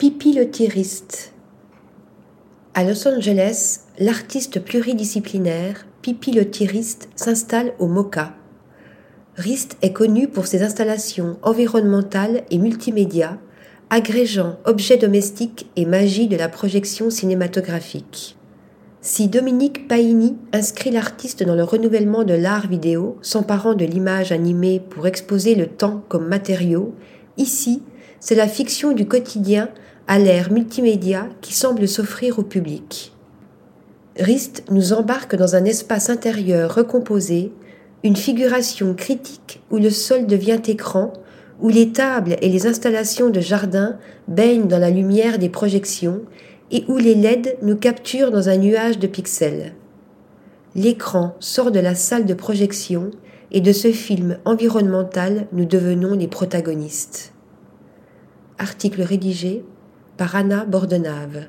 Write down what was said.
Pipi le tiriste. À Los Angeles, l'artiste pluridisciplinaire Pipi le tiriste s'installe au MoCA. Rist est connu pour ses installations environnementales et multimédia, agrégeant objets domestiques et magie de la projection cinématographique. Si Dominique Paini inscrit l'artiste dans le renouvellement de l'art vidéo, s'emparant de l'image animée pour exposer le temps comme matériau, ici, c'est la fiction du quotidien à l'ère multimédia qui semble s'offrir au public. Rist nous embarque dans un espace intérieur recomposé, une figuration critique où le sol devient écran, où les tables et les installations de jardin baignent dans la lumière des projections et où les LED nous capturent dans un nuage de pixels. L'écran sort de la salle de projection et de ce film environnemental nous devenons les protagonistes. Article rédigé par Anna Bordenave.